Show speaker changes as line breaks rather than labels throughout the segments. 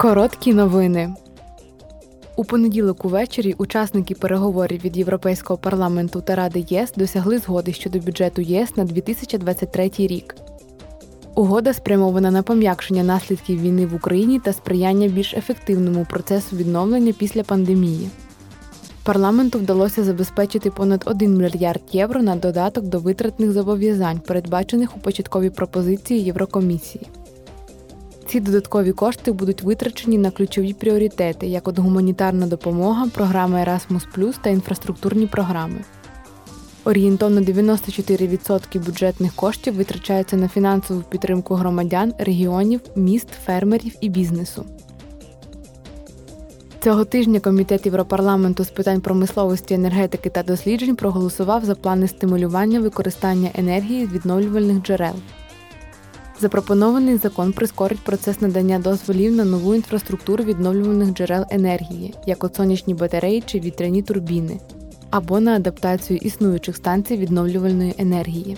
Короткі новини. У понеділок увечері учасники переговорів від Європейського парламенту та Ради ЄС досягли згоди щодо бюджету ЄС на 2023 рік. Угода спрямована на пом'якшення наслідків війни в Україні та сприяння більш ефективному процесу відновлення після пандемії. Парламенту вдалося забезпечити понад 1 мільярд євро на додаток до витратних зобов'язань, передбачених у початковій пропозиції Єврокомісії. Ці додаткові кошти будуть витрачені на ключові пріоритети, як от гуманітарна допомога, програми Erasmus та інфраструктурні програми. Орієнтовно 94% бюджетних коштів витрачаються на фінансову підтримку громадян, регіонів, міст, фермерів і бізнесу. Цього тижня Комітет Європарламенту з питань промисловості, енергетики та досліджень проголосував за плани стимулювання використання енергії з відновлювальних джерел. Запропонований закон прискорить процес надання дозволів на нову інфраструктуру відновлювальних джерел енергії, як от сонячні батареї чи вітряні турбіни, або на адаптацію існуючих станцій відновлювальної енергії.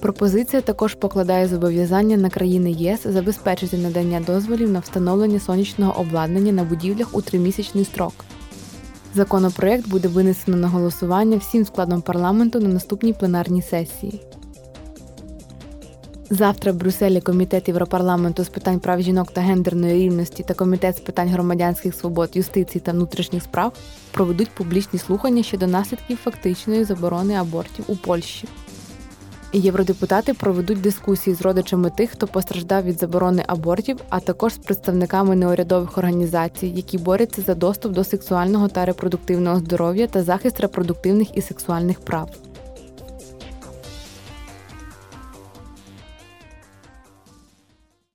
Пропозиція також покладає зобов'язання на країни ЄС забезпечити надання дозволів на встановлення сонячного обладнання на будівлях у тримісячний строк. Законопроект буде винесено на голосування всім складом парламенту на наступній пленарній сесії. Завтра в Брюсселі Комітет Європарламенту з питань прав жінок та гендерної рівності та Комітет з питань громадянських свобод, юстиції та внутрішніх справ проведуть публічні слухання щодо наслідків фактичної заборони абортів у Польщі. Євродепутати проведуть дискусії з родичами тих, хто постраждав від заборони абортів, а також з представниками неурядових організацій, які борються за доступ до сексуального та репродуктивного здоров'я та захист репродуктивних і сексуальних прав.